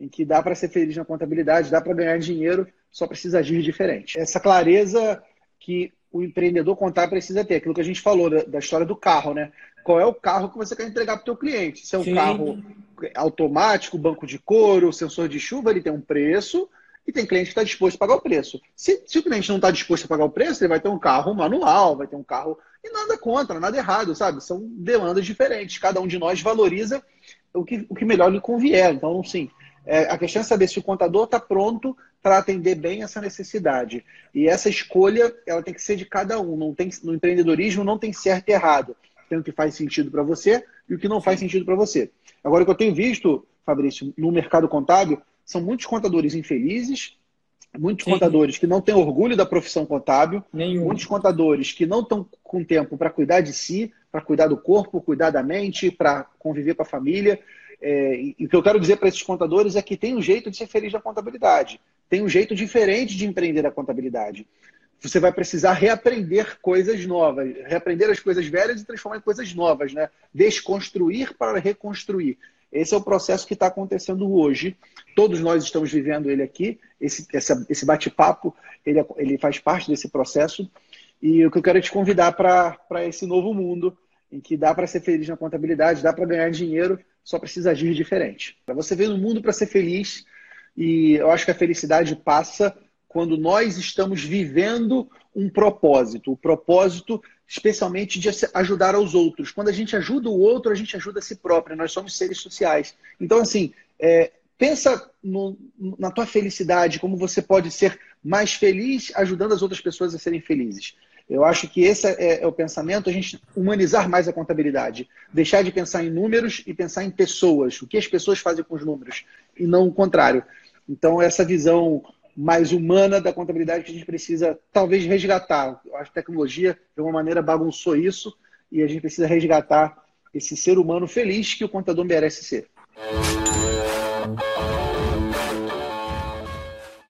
em que dá para ser feliz na contabilidade, dá para ganhar dinheiro, só precisa agir diferente. Essa clareza que o empreendedor contábil precisa ter, aquilo que a gente falou da, da história do carro, né? Qual é o carro que você quer entregar para o teu cliente? Se é um Sim. carro automático, banco de couro, sensor de chuva, ele tem um preço e tem cliente que está disposto a pagar o preço. Se, se o cliente não está disposto a pagar o preço, ele vai ter um carro manual, vai ter um carro. E nada contra, nada errado, sabe? São demandas diferentes. Cada um de nós valoriza o que, o que melhor lhe convier. Então, sim, é, a questão é saber se o contador está pronto para atender bem essa necessidade. E essa escolha ela tem que ser de cada um. Não tem, no empreendedorismo não tem certo e errado. Tem o que faz sentido para você e o que não faz sentido para você. Agora, o que eu tenho visto, Fabrício, no mercado contábil, são muitos contadores infelizes, muitos Sim. contadores que não têm orgulho da profissão contábil, Nenhum. muitos contadores que não estão com tempo para cuidar de si, para cuidar do corpo, cuidar da mente, para conviver com a família. É, e, o que eu quero dizer para esses contadores é que tem um jeito de ser feliz na contabilidade, tem um jeito diferente de empreender a contabilidade. Você vai precisar reaprender coisas novas, reaprender as coisas velhas e transformar em coisas novas, né? Desconstruir para reconstruir. Esse é o processo que está acontecendo hoje. Todos nós estamos vivendo ele aqui. Esse, esse bate-papo ele, ele faz parte desse processo. E o que eu quero é te convidar para esse novo mundo em que dá para ser feliz na contabilidade, dá para ganhar dinheiro, só precisa agir diferente. Você ver no mundo para ser feliz, e eu acho que a felicidade passa quando nós estamos vivendo um propósito. O propósito especialmente de ajudar aos outros. Quando a gente ajuda o outro, a gente ajuda a si próprio. Nós somos seres sociais. Então, assim, é, pensa no, na tua felicidade, como você pode ser mais feliz ajudando as outras pessoas a serem felizes. Eu acho que esse é, é, o pensamento, a gente humanizar mais a contabilidade. Deixar de pensar em números e pensar em pessoas. O que as pessoas fazem com os números, e não o contrário. Então, essa visão mais humana da contabilidade que a gente precisa, talvez, resgatar. Eu acho que a tecnologia, de alguma maneira, bagunçou isso e a gente precisa resgatar esse ser humano feliz que o contador merece ser.